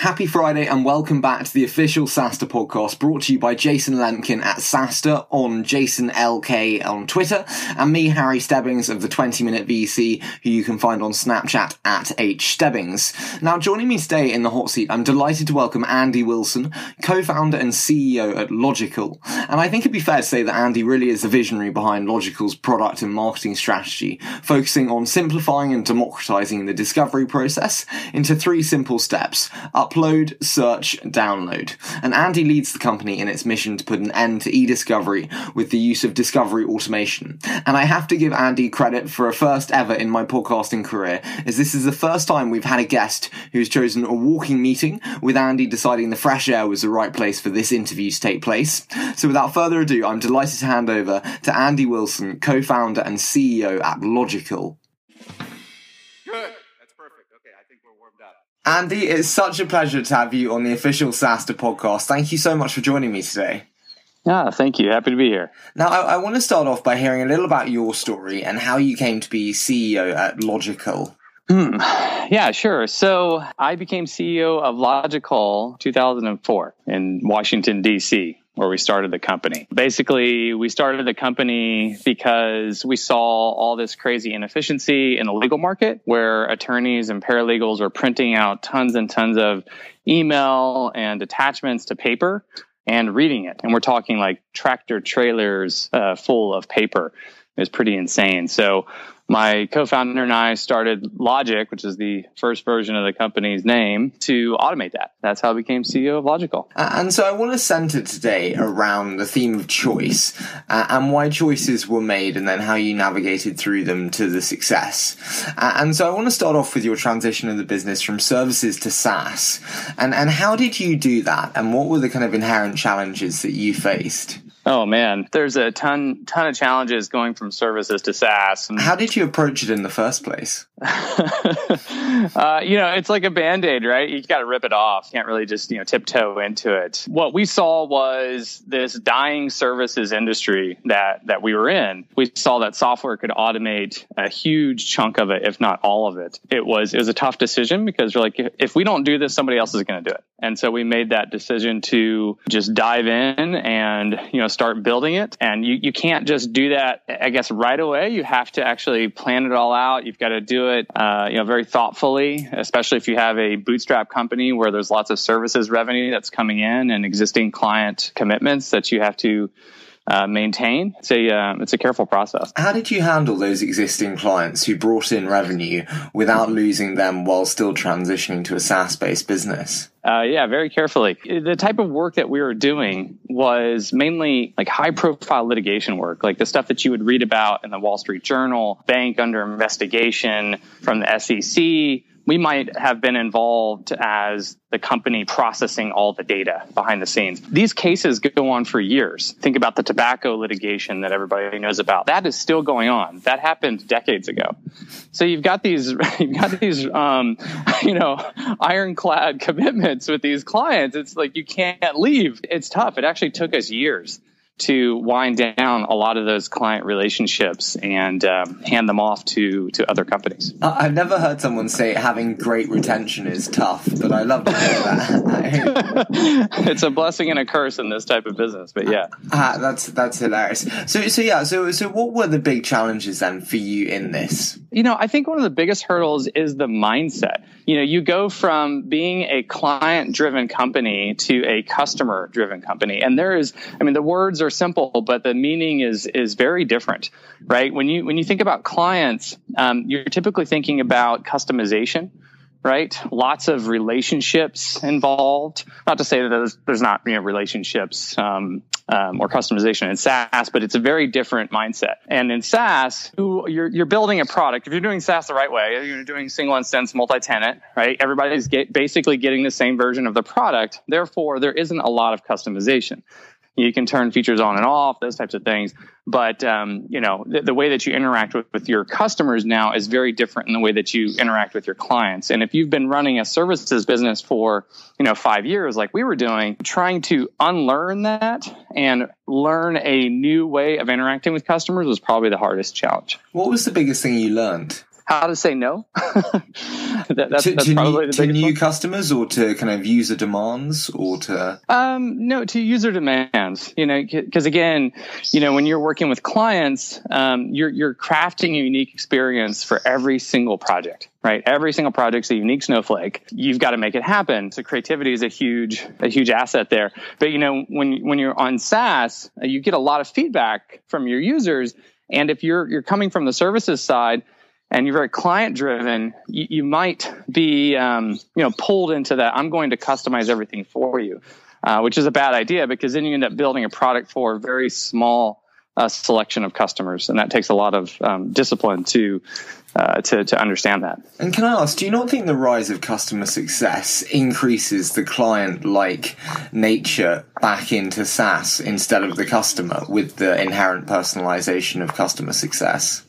Happy Friday and welcome back to the official SaaStr podcast brought to you by Jason Lemkin at SaaStr on JasonLK on Twitter and me, Harry Stebbings of the 20 Minute VC, who you can find on Snapchat at HStebbings. Now, joining me today in the hot seat, I'm delighted to welcome Andy Wilson, co-founder and CEO at Logikcull. And I think it'd be fair to say that Andy really is the visionary behind Logikcull's product and marketing strategy, focusing on simplifying and democratizing the discovery process into three simple steps. Up upload, search, download. And Andy leads the company in its mission to put an end to e-discovery with the use of discovery automation. And I have to give Andy credit for a first ever in my podcasting career, as this is the first time we've had a guest who's chosen a walking meeting with Andy deciding the fresh air was the right place for this interview to take place. So without further ado, I'm delighted to hand over to Andy Wilson, co-founder and CEO at Logikcull. Andy, it's such a pleasure to have you on the official SaaStr podcast. Thank you so much for joining me today. Yeah, thank you. Happy to be here. Now, I, I, want to start off by hearing a little about your story and how you came to be CEO at Logikcull. Hmm. Yeah, sure. So I became CEO of Logikcull 2004 in Washington, D.C where we started the company. Basically, we started the company because we saw all this crazy inefficiency in the legal market where attorneys and paralegals were printing out tons and tons of email and attachments to paper and reading it. And we're talking like tractor trailers uh, full of paper. It was pretty insane. So my co-founder and I started Logic, which is the first version of the company's name, to automate that. That's how I became CEO of Logikcull. Uh, and so I want to center today around the theme of choice uh, and why choices were made and then how you navigated through them to the success. Uh, and so I want to start off with your transition of the business from services to SaaS. And, and how did you do that? And what were the kind of inherent challenges that you faced? Oh man, there's a ton ton of challenges going from services to SaaS. How did you approach it in the first place? uh, you know, it's like a band aid, right? You got to rip it off. You can't really just you know tiptoe into it. What we saw was this dying services industry that that we were in. We saw that software could automate a huge chunk of it, if not all of it. It was it was a tough decision because we're like, if we don't do this, somebody else is going to do it. And so we made that decision to just dive in and you know start building it. And you, you can't just do that, I guess, right away. You have to actually plan it all out. You've got to do it, uh, you know, very thoughtfully, especially if you have a bootstrap company where there's lots of services revenue that's coming in and existing client commitments that you have to uh, maintain. It's a uh, it's a careful process. How did you handle those existing clients who brought in revenue without losing them while still transitioning to a SaaS based business? Uh, yeah, very carefully. The type of work that we were doing was mainly like high profile litigation work, like the stuff that you would read about in the Wall Street Journal, bank under investigation from the SEC, we might have been involved as the company processing all the data behind the scenes. These cases go on for years. Think about the tobacco litigation that everybody knows about. That is still going on. That happened decades ago. So you've got these, you've got these, um, you know, ironclad commitments with these clients. It's like you can't leave. It's tough. It actually took us years to wind down a lot of those client relationships and um, hand them off to to other companies. I've never heard someone say having great retention is tough, but I love to hear that. it's a blessing and a curse in this type of business, but yeah, uh, that's that's hilarious. So so yeah, so so what were the big challenges then for you in this? You know, I think one of the biggest hurdles is the mindset. You know, you go from being a client driven company to a customer driven company, and there is, I mean, the words are simple, but the meaning is is very different, right? When you when you think about clients, um, you're typically thinking about customization, right? Lots of relationships involved. Not to say that there's, there's not you know, relationships um, um, or customization in SaaS, but it's a very different mindset. And in SaaS, you're, you're building a product. If you're doing SaaS the right way, you're doing single instance, multi-tenant, right? Everybody's get, basically getting the same version of the product. Therefore, there isn't a lot of customization. You can turn features on and off, those types of things. But um, you know, the, the, way that you interact with, with your customers now is very different in the way that you interact with your clients. And if you've been running a services business for you know five years, like we were doing, trying to unlearn that and learn a new way of interacting with customers was probably the hardest challenge. What was the biggest thing you learned? How to say no. that, that's, to, that's to, new, to new customers or to kind of user demands or to um, no to user demands. You know, because again, you know, when you're working with clients, um, you're you're crafting a unique experience for every single project. Right, every single project's a unique snowflake. You've got to make it happen. So creativity is a huge, a huge asset there. But you know, when when you're on SaaS, you get a lot of feedback from your users, and if you're you're coming from the services side, and you're very client driven, you, you, might be um, you know pulled into that. I'm going to customize everything for you, uh, which is a bad idea because then you end up building a product for a very small uh, selection of customers, and that takes a lot of um, discipline to. Uh, to to understand that. And can I ask, do you not think the rise of customer success increases the client like nature back into SaaS instead of the customer with the inherent personalization of customer success?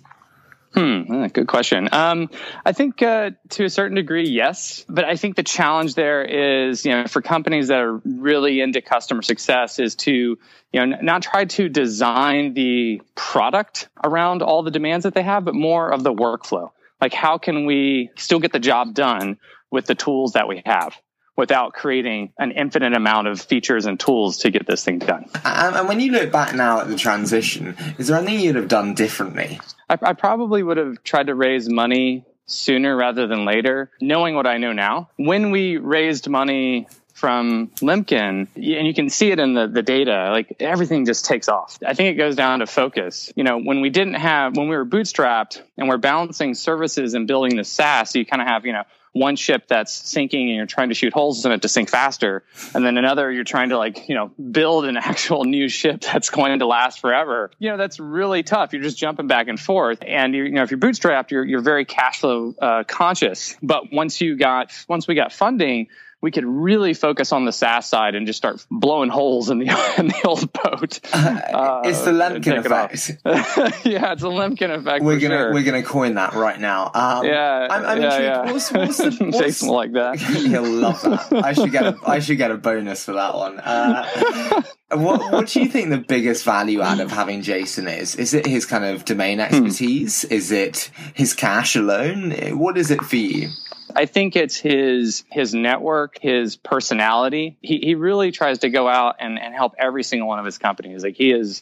Hmm, good question. Um, I think uh, to a certain degree, yes. But I think the challenge there is, you know, for companies that are really into customer success, is to, you know, not try to design the product around all the demands that they have, but more of the workflow. Like, how can we still get the job done with the tools that we have? Without creating an infinite amount of features and tools to get this thing done. And, when you look back now at the transition, is there anything you'd have done differently? I, I probably would have tried to raise money sooner rather than later, knowing what I know now. When we raised money from Lemkin, and you can see it in the, the data, like everything just takes off. I think it goes down to focus. You know, when we didn't have, when we were bootstrapped and we're balancing services and building the SaaS, so you kind of have, you know, one ship that's sinking and you're trying to shoot holes in it to sink faster and then another you're trying to like you know build an actual new ship that's going to last forever. You know that's really tough. You're just jumping back and forth and you, know if you're bootstrapped you're, you're very cash flow uh, conscious. But once you got once we got funding we could really focus on the SaaS side and just start blowing holes in the in the old boat. Uh, it's the Lemkin effect. yeah, it's a Lemkin effect. We're gonna sure. we're gonna coin that right now. Um, yeah, I'm, I'm yeah, yeah. What's, what's the, what's, Jason like that. He'll love that. I should get a I should get a bonus for that one. Uh, what what do you think the biggest value add of having Jason is? Is it his kind of domain hmm. expertise? Hmm. Is it his cash alone? What is it for you? I think it's his his network, his personality. He he really tries to go out and, and help every single one of his companies. Like he is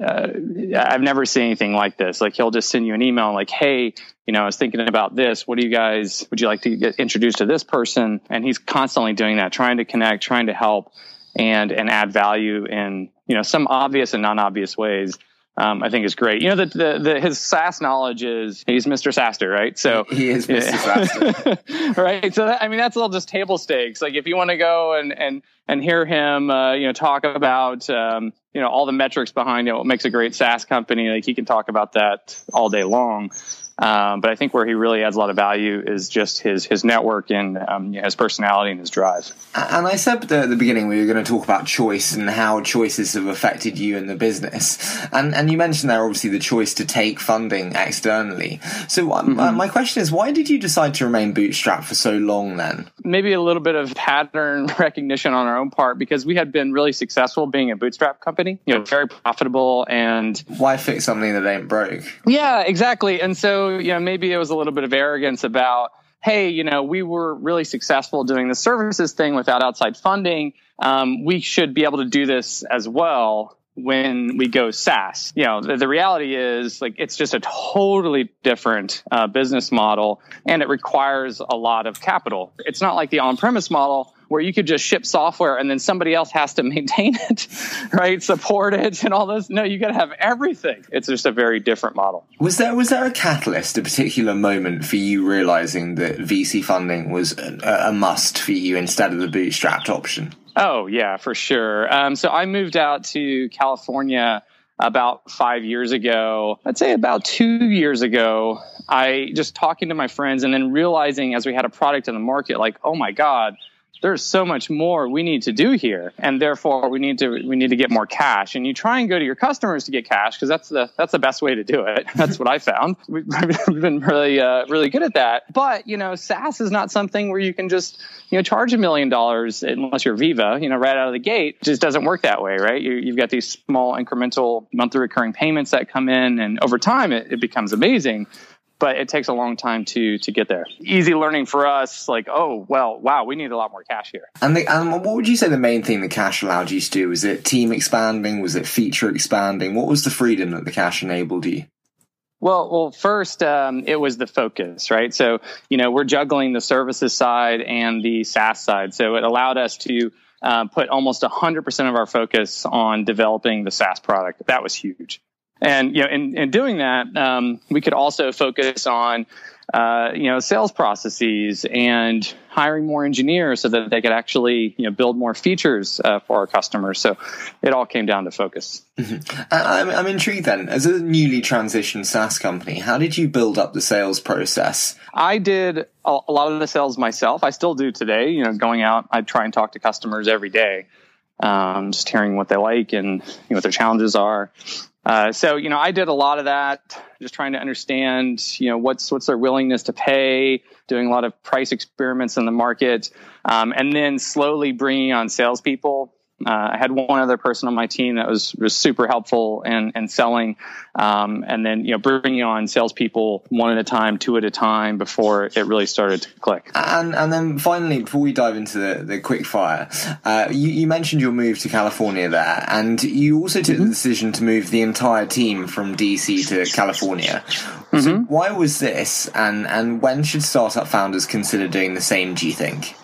uh, I've never seen anything like this. Like he'll just send you an email like, "Hey, you know, I was thinking about this. What do you guys? Would you like to get introduced to this person?" And he's constantly doing that, trying to connect, trying to help, and and add value in you know some obvious and non-obvious ways um, I think is great. You know, the, the, the, his SaaS knowledge is he's Mr. SaaStr, right? So he is Mr. SaaStr, right? So that, I mean, that's all just table stakes. Like if you want to go and and and hear him, uh, you know, talk about um, you know all the metrics behind it, what makes a great SaaS company, like he can talk about that all day long. Um, but I think where he really adds a lot of value is just his his network and um, his personality and his drive. And I said at the beginning we were going to talk about choice and how choices have affected you in the business. And and you mentioned there obviously the choice to take funding externally. So um, mm-hmm. my question is, why did you decide to remain bootstrapped for so long then? Maybe a little bit of pattern recognition on our own part because we had been really successful being a bootstrap company. You know, very profitable and why fix something that ain't broke? Yeah, exactly. And so you know, maybe it was a little bit of arrogance about, hey, you know, we were really successful doing the services thing without outside funding. Um, we should be able to do this as well when we go SaaS. You know, the, the reality is like it's just a totally different uh, business model and it requires a lot of capital. It's not like the on premise model where you could just ship software and then somebody else has to maintain it, right? Support it and all this. No, you got to have everything. It's just a very different model. Was there was there a catalyst, a particular moment for you realizing that VC funding was a, a must for you instead of the bootstrapped option? Oh yeah, for sure. Um, so I moved out to California about five years ago. I'd say about two years ago. I just talking to my friends and then realizing as we had a product in the market, like, oh my god there's so much more we need to do here and therefore we need to we need to get more cash. And you try and go to your customers to get cash because that's the that's the best way to do it. That's what i found. We've been really uh, really good at that. But you know saas is not something where you can just you know charge a million dollars unless you're Veeva you know right out of the gate. It just doesn't work that way right? You, have got these small incremental monthly recurring payments that come in and over time it, it becomes amazing but it takes a long time to to get there. Easy learning for us, like oh well, wow, we need a lot more cash here. And, the, and what would you say the main thing the cash allowed you to do? Was it team expanding? Was it feature expanding? What was the freedom that the cash enabled you? Well, well, first um, it was the focus, right? So you know we're juggling the services side and the SaaS side, so it allowed us to uh, put almost 100% of our focus on developing the SaaS product. That was huge. And you know, in, in doing that, um, we could also focus on uh, you know sales processes and hiring more engineers so that they could actually you know build more features uh, for our customers. So it all came down to focus. Mm-hmm. I'm, I'm intrigued then. As a newly transitioned SaaS company, how did you build up the sales process? I did a, a lot of the sales myself. I still do today. You know, going out, I try and talk to customers every day. Um, just hearing what they like and you know, what their challenges are. Uh, so you know, I did a lot of that, just trying to understand you know what's what's their willingness to pay, doing a lot of price experiments in the market, um, and then slowly bringing on salespeople uh, I had one other person on my team that was was super helpful in, in selling, um, and then you know bringing on salespeople one at a time, two at a time before it really started to click. And and then finally, before we dive into the the quick fire, uh, you, you, mentioned your move to California there, and you also took mm-hmm. the decision to move the entire team from DC to California. Mm-hmm. So why was this, and and when should startup founders consider doing the same? Do you think?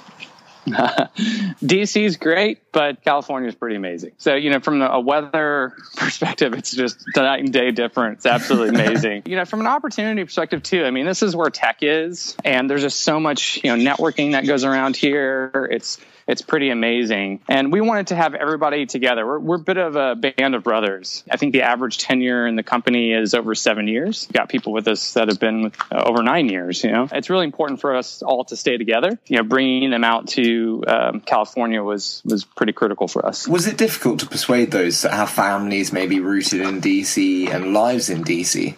DC is great, but California is pretty amazing. So, you know, from a weather perspective, it's just night and day different. It's absolutely amazing. you know, from an opportunity perspective too, I mean, this is where tech is, and there's just so much, you know, networking that goes around here. It's it's pretty amazing. And we wanted to have everybody together. We're, we're a bit of a band of brothers. I think the average tenure in the company is over seven years. We've got people with us that have been with, uh, over nine years. You know, it's really important for us all to stay together. You know, bringing them out to um, California was was pretty critical for us. Was it difficult to persuade those that have families maybe rooted in DC and lives in DC?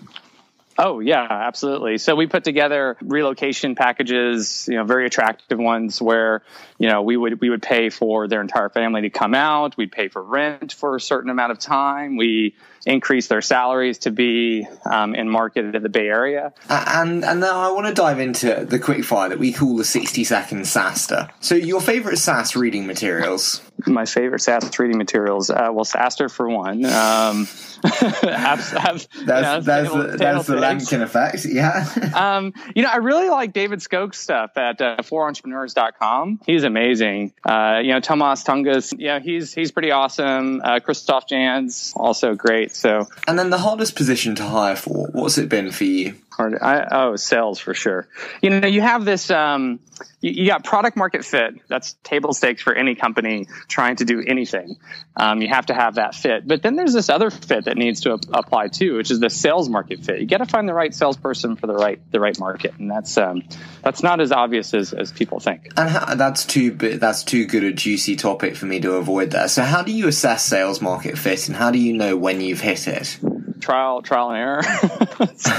Oh yeah, absolutely. So we put together relocation packages, you know, very attractive ones where, you know, we would we would pay for their entire family to come out. We'd pay for rent for a certain amount of time. We increase their salaries to be um, in market in the Bay Area. And and now I want to dive into the quickfire that we call the sixty second SaaStr. So your favorite SaaS reading materials? My favorite SaaS reading materials. Uh, well, SaaStr for one. Um, have, have, that's you know, that's, the, that's the effect. Yeah. um, you know, I really like David Skok's stuff at uh, forentrepreneurs.com. He's amazing. Uh, you know, Tomasz Tunguz, you know, he's he's pretty awesome. Uh, Christoph Janz, also great. So, and then the hardest position to hire for, what's it been for you? Hard, I, oh, sales for sure. You know, you have this. Um, you, you, got product market fit. That's table stakes for any company trying to do anything. Um, you have to have that fit. But then there's this other fit that needs to apply too, which is the sales market fit. You got to find the right salesperson for the right the right market, and that's um, that's not as obvious as, as people think. And how, that's too that's too good a juicy topic for me to avoid there. So how do you assess sales market fit, and how do you know when you've hit it? Trial trial and error. so,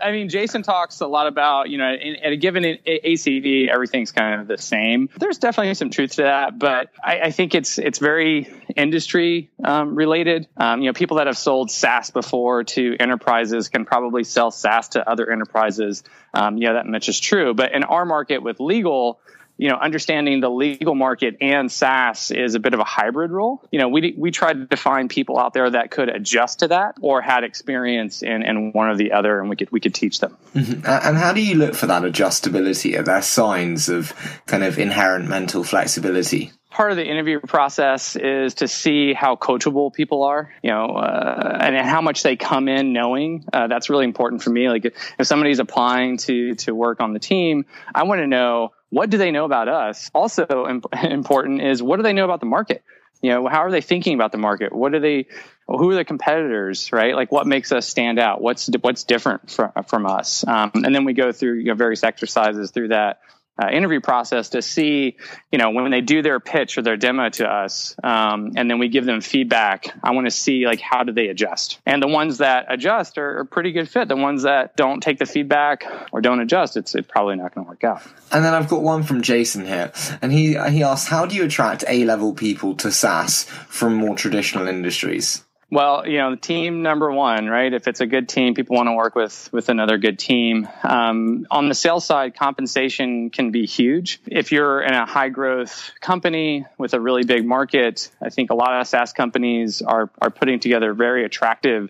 I mean, Jason talks a lot about you know in, at a given ACV, everything's kind of the same. There's definitely some truth to that, but I, I think it's it's very industry um, related. Um, you know, people that have sold SaaS before to enterprises can probably sell SaaS to other enterprises. Um, yeah, that much is true. But in our market with legal, you know, understanding the legal market and SaaS is a bit of a hybrid role. You know, we we tried to find people out there that could adjust to that or had experience in, in one or the other, and we could we could teach them. Mm-hmm. And how do you look for that adjustability? Are there signs of kind of inherent mental flexibility? Part of the interview process is to see how coachable people are, you know, uh, and how much they come in knowing. Uh, that's really important for me. Like if somebody's applying to to work on the team, I want to know what do they know about us. Also imp- important is what do they know about the market. You know, how are they thinking about the market? What are they? Who are the competitors? Right? Like, what makes us stand out? What's what's different from from us? Um, and then we go through you know, various exercises through that uh, interview process to see, you know, when they do their pitch or their demo to us, um, and then we give them feedback. I want to see like how do they adjust, and the ones that adjust are, a pretty good fit. The ones that don't take the feedback or don't adjust, it's, it's probably not going to work out. And then I've got one from Jason here, and he he asks, how do you attract A level people to SaaS from more traditional industries? Well, you know, team number one, right? If it's a good team, people want to work with with another good team. Um, on the sales side, compensation can be huge. If you're in a high growth company with a really big market, I think a lot of SaaS companies are are putting together very attractive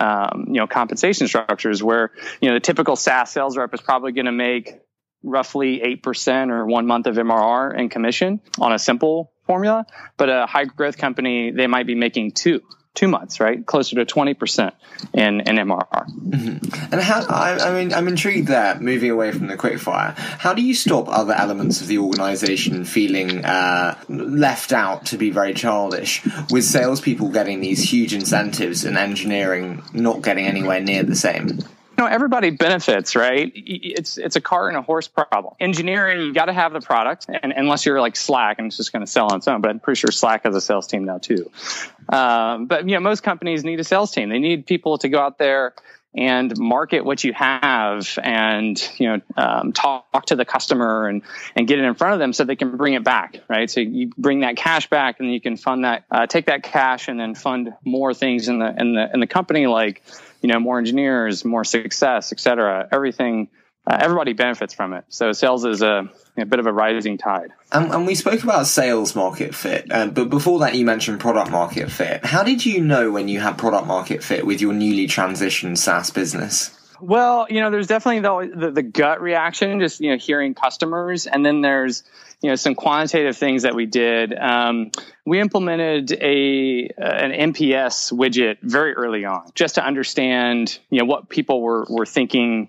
um, you know compensation structures where you know the typical SaaS sales rep is probably going to make roughly 8% or one month of MRR in commission on a simple formula. But a high growth company, they might be making two two months, right? Closer to 20% in, in MRR. Mm-hmm. And how, I, I, mean, I'm intrigued there, moving away from the quickfire. How do you stop other elements of the organization feeling uh, left out to be very childish with salespeople getting these huge incentives and engineering not getting anywhere near the same? Know, everybody benefits, right? It's it's a car and a horse problem. Engineering, you got to have the product, and unless you're like Slack and it's just going to sell on its own. But I'm pretty sure Slack has a sales team now too. Um, but you know, most companies need a sales team. They need people to go out there and market what you have and you know um, talk to the customer and and get it in front of them so they can bring it back right so you bring that cash back and you can fund that uh, take that cash and then fund more things in the in the in the company like you know, more engineers, more success, et cetera. Everything, uh, everybody benefits from it. So sales is a, a bit of a rising tide. And, and, we spoke about sales market fit, uh, but before that, you mentioned product market fit. How did you know when you had product market fit with your newly transitioned SaaS business? Well, you know, there's definitely the, the, the gut reaction, just you know, hearing customers, and then there's you know some quantitative things that we did. Um, we implemented a an NPS widget very early on, just to understand you know what people were were thinking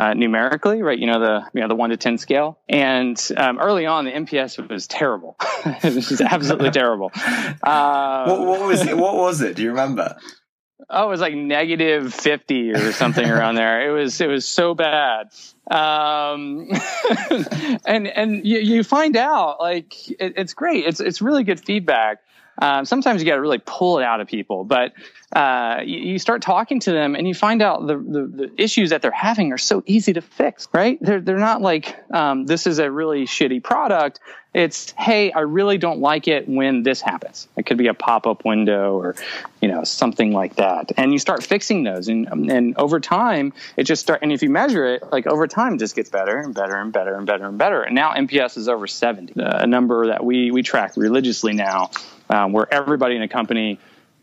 uh, numerically, right? You know the you know the one to ten scale, and um, early on the NPS was terrible. it was absolutely terrible. Uh, what, what, was it? What was it? Do you remember? Oh, it was like negative fifty or something around there. It was it was so bad. Um, and and you, you, find out like it, it's great. It's it's really good feedback. Um, sometimes you got to really pull it out of people, but uh, you, you, start talking to them and you find out the, the, the, issues that they're having are so easy to fix, right? They're, they're not like, um, this is a really shitty product. It's, hey, I really don't like it when this happens. It could be a pop up window or, you know, something like that. And you start fixing those. And, and over time, it just start, and if you measure it, like over time, it just gets better and better and better and better and better. And now NPS is over 70, a number that we, we track religiously now, um, where everybody in a company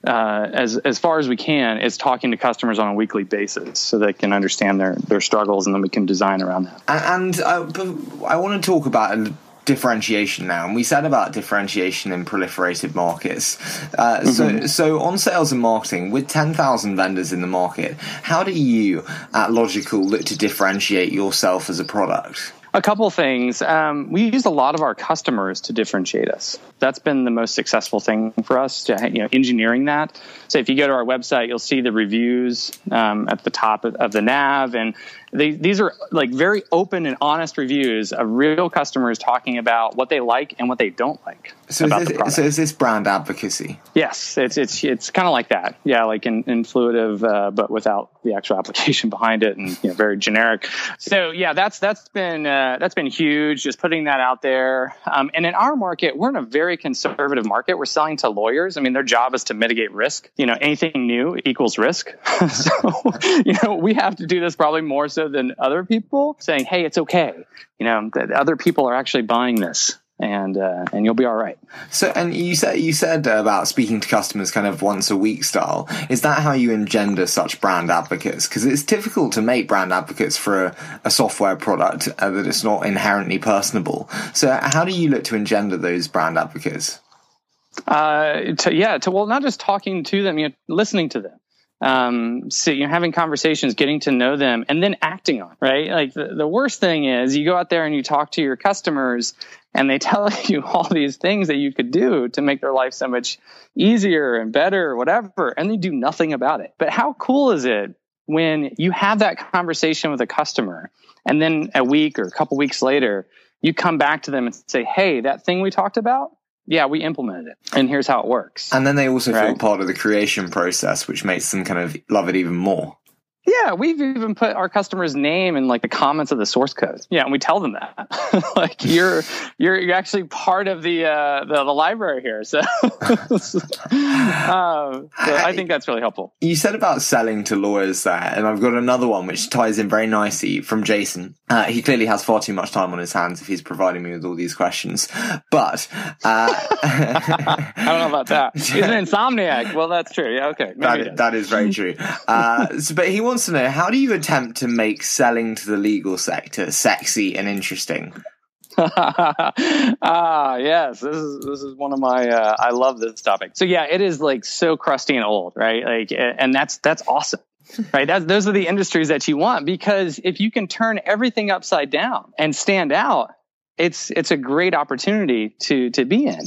uh, as as far as we can is talking to customers on a weekly basis so they can understand their their struggles and then we can design around that. And, and uh, I want to talk about differentiation now, and we said about differentiation in proliferated markets. Uh, mm-hmm. So, so on sales and marketing, with ten thousand vendors in the market, how do you at Logikcull look to differentiate yourself as a product? A couple things. Um, we use a lot of our customers to differentiate us. That's been the most successful thing for us to you know engineering that. So if you go to our website, you'll see the reviews um, at the top of the nav, and they, these are like very open and honest reviews of real customers talking about what they like and what they don't like. So, is this, so is this brand advocacy? Yes, it's it's it's kind of like that. Yeah, like in, intuitive, uh, but without the actual application behind it, and you know, very generic. So yeah, that's that's been uh, that's been huge. Just putting that out there. Um, and in our market, we're in a very conservative market. We're selling to lawyers. I mean, their job is to mitigate risk. You know, anything new equals risk. so you know, we have to do this probably more so than other people, saying, "Hey, it's okay." You know, that other people are actually buying this and uh, and you'll be all right. So, and you said you said about speaking to customers kind of once a week style. Is that how you engender such brand advocates? Because it's difficult to make brand advocates for a, a software product uh, that it's not inherently personable. So, how do you look to engender those brand advocates? Uh, to, yeah, to well, not just talking to them, you know, listening to them um, so you're having conversations, getting to know them, and then acting on right. Like the, the worst thing is you go out there and you talk to your customers, and they tell you all these things that you could do to make their life so much easier and better, or whatever, and they do nothing about it. But how cool is it when you have that conversation with a customer, and then a week or a couple weeks later, you come back to them and say, "Hey, that thing we talked about." Yeah, we implemented it, and here's how it works. And then they also right? feel part of the creation process, which makes them kind of love it even more. Yeah, we've even put our customer's name in like the comments of the source code. Yeah, and we tell them that like you're you're you're actually part of the uh, the, the library here. So, um, so I think that's really helpful. You said about selling to lawyers there, and I've got another one which ties in very nicely from Jason. Uh, he clearly has far too much time on his hands if he's providing me with all these questions. But uh, I don't know about that. He's an insomniac. Well, that's true. Yeah, okay. That, that is very true. Uh, so, but he wants to know how do you attempt to make selling to the legal sector sexy and interesting? ah, yes. This is this is one of my. Uh, I love this topic. So yeah, it is like so crusty and old, right? Like, and that's that's awesome, right? That's those are the industries that you want because if you can turn everything upside down and stand out, it's it's a great opportunity to to be in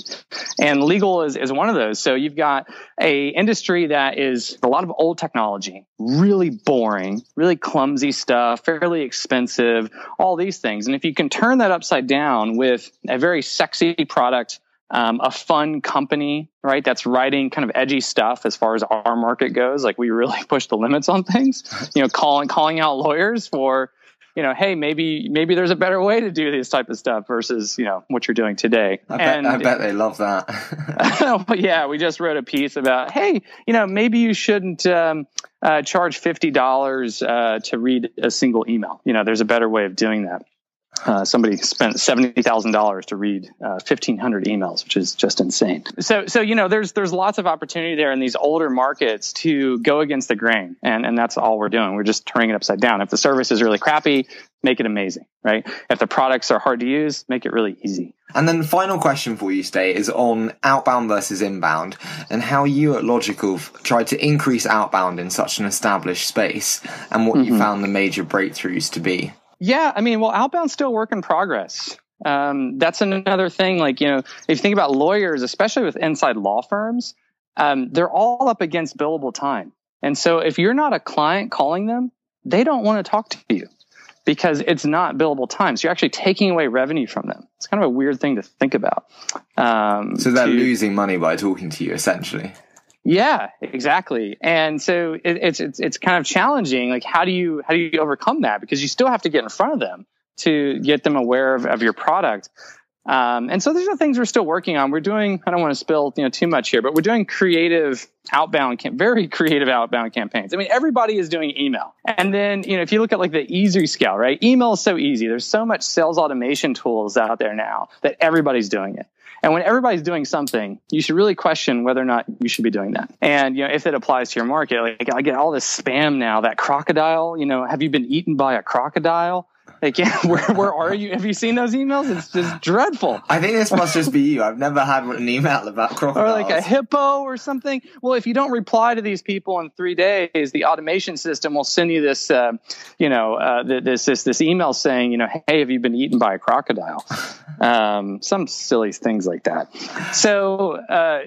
and legal is, is one of those so you've got a industry that is a lot of old technology really boring really clumsy stuff fairly expensive all these things and if you can turn that upside down with a very sexy product um, a fun company, right? That's writing kind of edgy stuff as far as our market goes. Like we really push the limits on things, you know, calling, calling out lawyers for, you know, hey, maybe maybe there's a better way to do this type of stuff versus you know what you're doing today. I bet, and, I bet they love that. yeah, we just wrote a piece about hey, you know, maybe you shouldn't um, uh, charge fifty dollars uh, to read a single email. You know, there's a better way of doing that. Uh, somebody spent seventy thousand dollars to read uh, fifteen hundred emails, which is just insane. So, so you know, there's there's lots of opportunity there in these older markets to go against the grain, and and that's all we're doing. We're just turning it upside down. If the service is really crappy, make it amazing, right? If the products are hard to use, make it really easy. And then the final question for you, Stay, is on outbound versus inbound, and how you at Logikcull tried to increase outbound in such an established space, and what mm-hmm. you found the major breakthroughs to be. Yeah, I mean, well, outbound's still work in progress. Um, that's another thing. Like, you know, if you think about lawyers, especially with inside law firms, um, they're all up against billable time. And so if you're not a client calling them, they don't want to talk to you because it's not billable time. So you're actually taking away revenue from them. It's kind of a weird thing to think about. Um, so they're to, losing money by talking to you, essentially. Yeah, exactly. And so it, it's it's it's kind of challenging. Like, how do you how do you overcome that? Because you still have to get in front of them to get them aware of, of your product. Um, and so these are things we're still working on. We're doing, I don't want to spill you know too much here, but we're doing creative outbound, very creative outbound campaigns. I mean, everybody is doing email. And then, you know, if you look at like the easy scale, right? Email is so easy. There's so much sales automation tools out there now that everybody's doing it. And when everybody's doing something, you should really question whether or not you should be doing that. And you know, if it applies to your market, like I get all this spam now, that crocodile, you know, have you been eaten by a crocodile? Like, yeah, where, where are you? Have you seen those emails? It's just dreadful. I think this must just be you. I've never had an email about crocodiles. Or like a hippo or something. Well, if you don't reply to these people in three days, the automation system will send you this, uh, you know, uh, this, this, this email saying, you know, hey, have you been eaten by a crocodile? Um, some silly things like that. So, uh,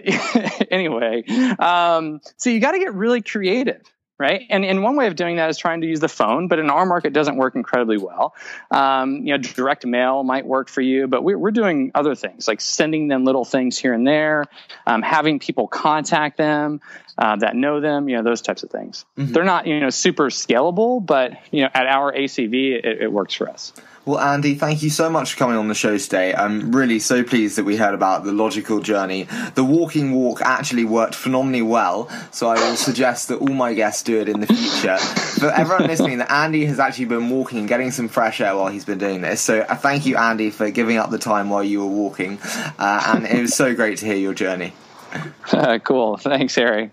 anyway, um, so you got to get really creative right? And, and one way of doing that is trying to use the phone, but in our market doesn't work incredibly well. Um, you know, direct mail might work for you, but we're, we're doing other things like sending them little things here and there, um, having people contact them uh, that know them, you know, those types of things. Mm-hmm. They're not, you know, super scalable, but, you know, at our ACV, it, it works for us. Well, Andy, thank you so much for coming on the show today. I'm really so pleased that we heard about the Logikcull journey. The walking walk actually worked phenomenally well, so I will suggest that all my guests do it in the future. For everyone listening, that Andy has actually been walking and getting some fresh air while he's been doing this. So uh, thank you, Andy, for giving up the time while you were walking. Uh, and it was so great to hear your journey. Cool. Thanks, Harry.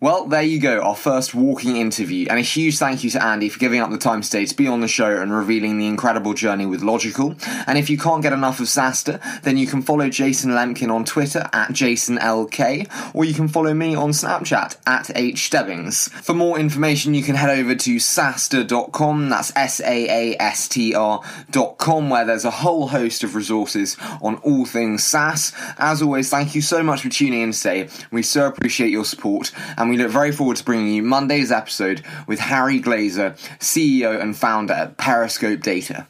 Well, there you go, our first walking interview, and a huge thank you to Andy for giving up the time today to be on the show and revealing the incredible journey with Logikcull. And if you can't get enough of SaaStr, then you can follow Jason Lemkin on Twitter at JasonLK, or you can follow me on Snapchat at HStebbings. For more information, you can head over to saastr.com, that's S-A-A-S-T-R.com, where there's a whole host of resources on all things SaaS. As always, thank you so much for tuning in today. We so appreciate your support, and we we look very forward to bringing you Monday's episode with Harry Glaser, CEO and founder at Periscope Data.